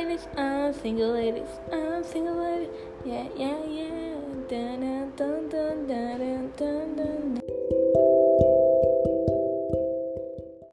ladies, I'm single ladies, I'm single ladies, yeah, yeah, yeah. Dun, dun, dun, dun, dun, dun, dun.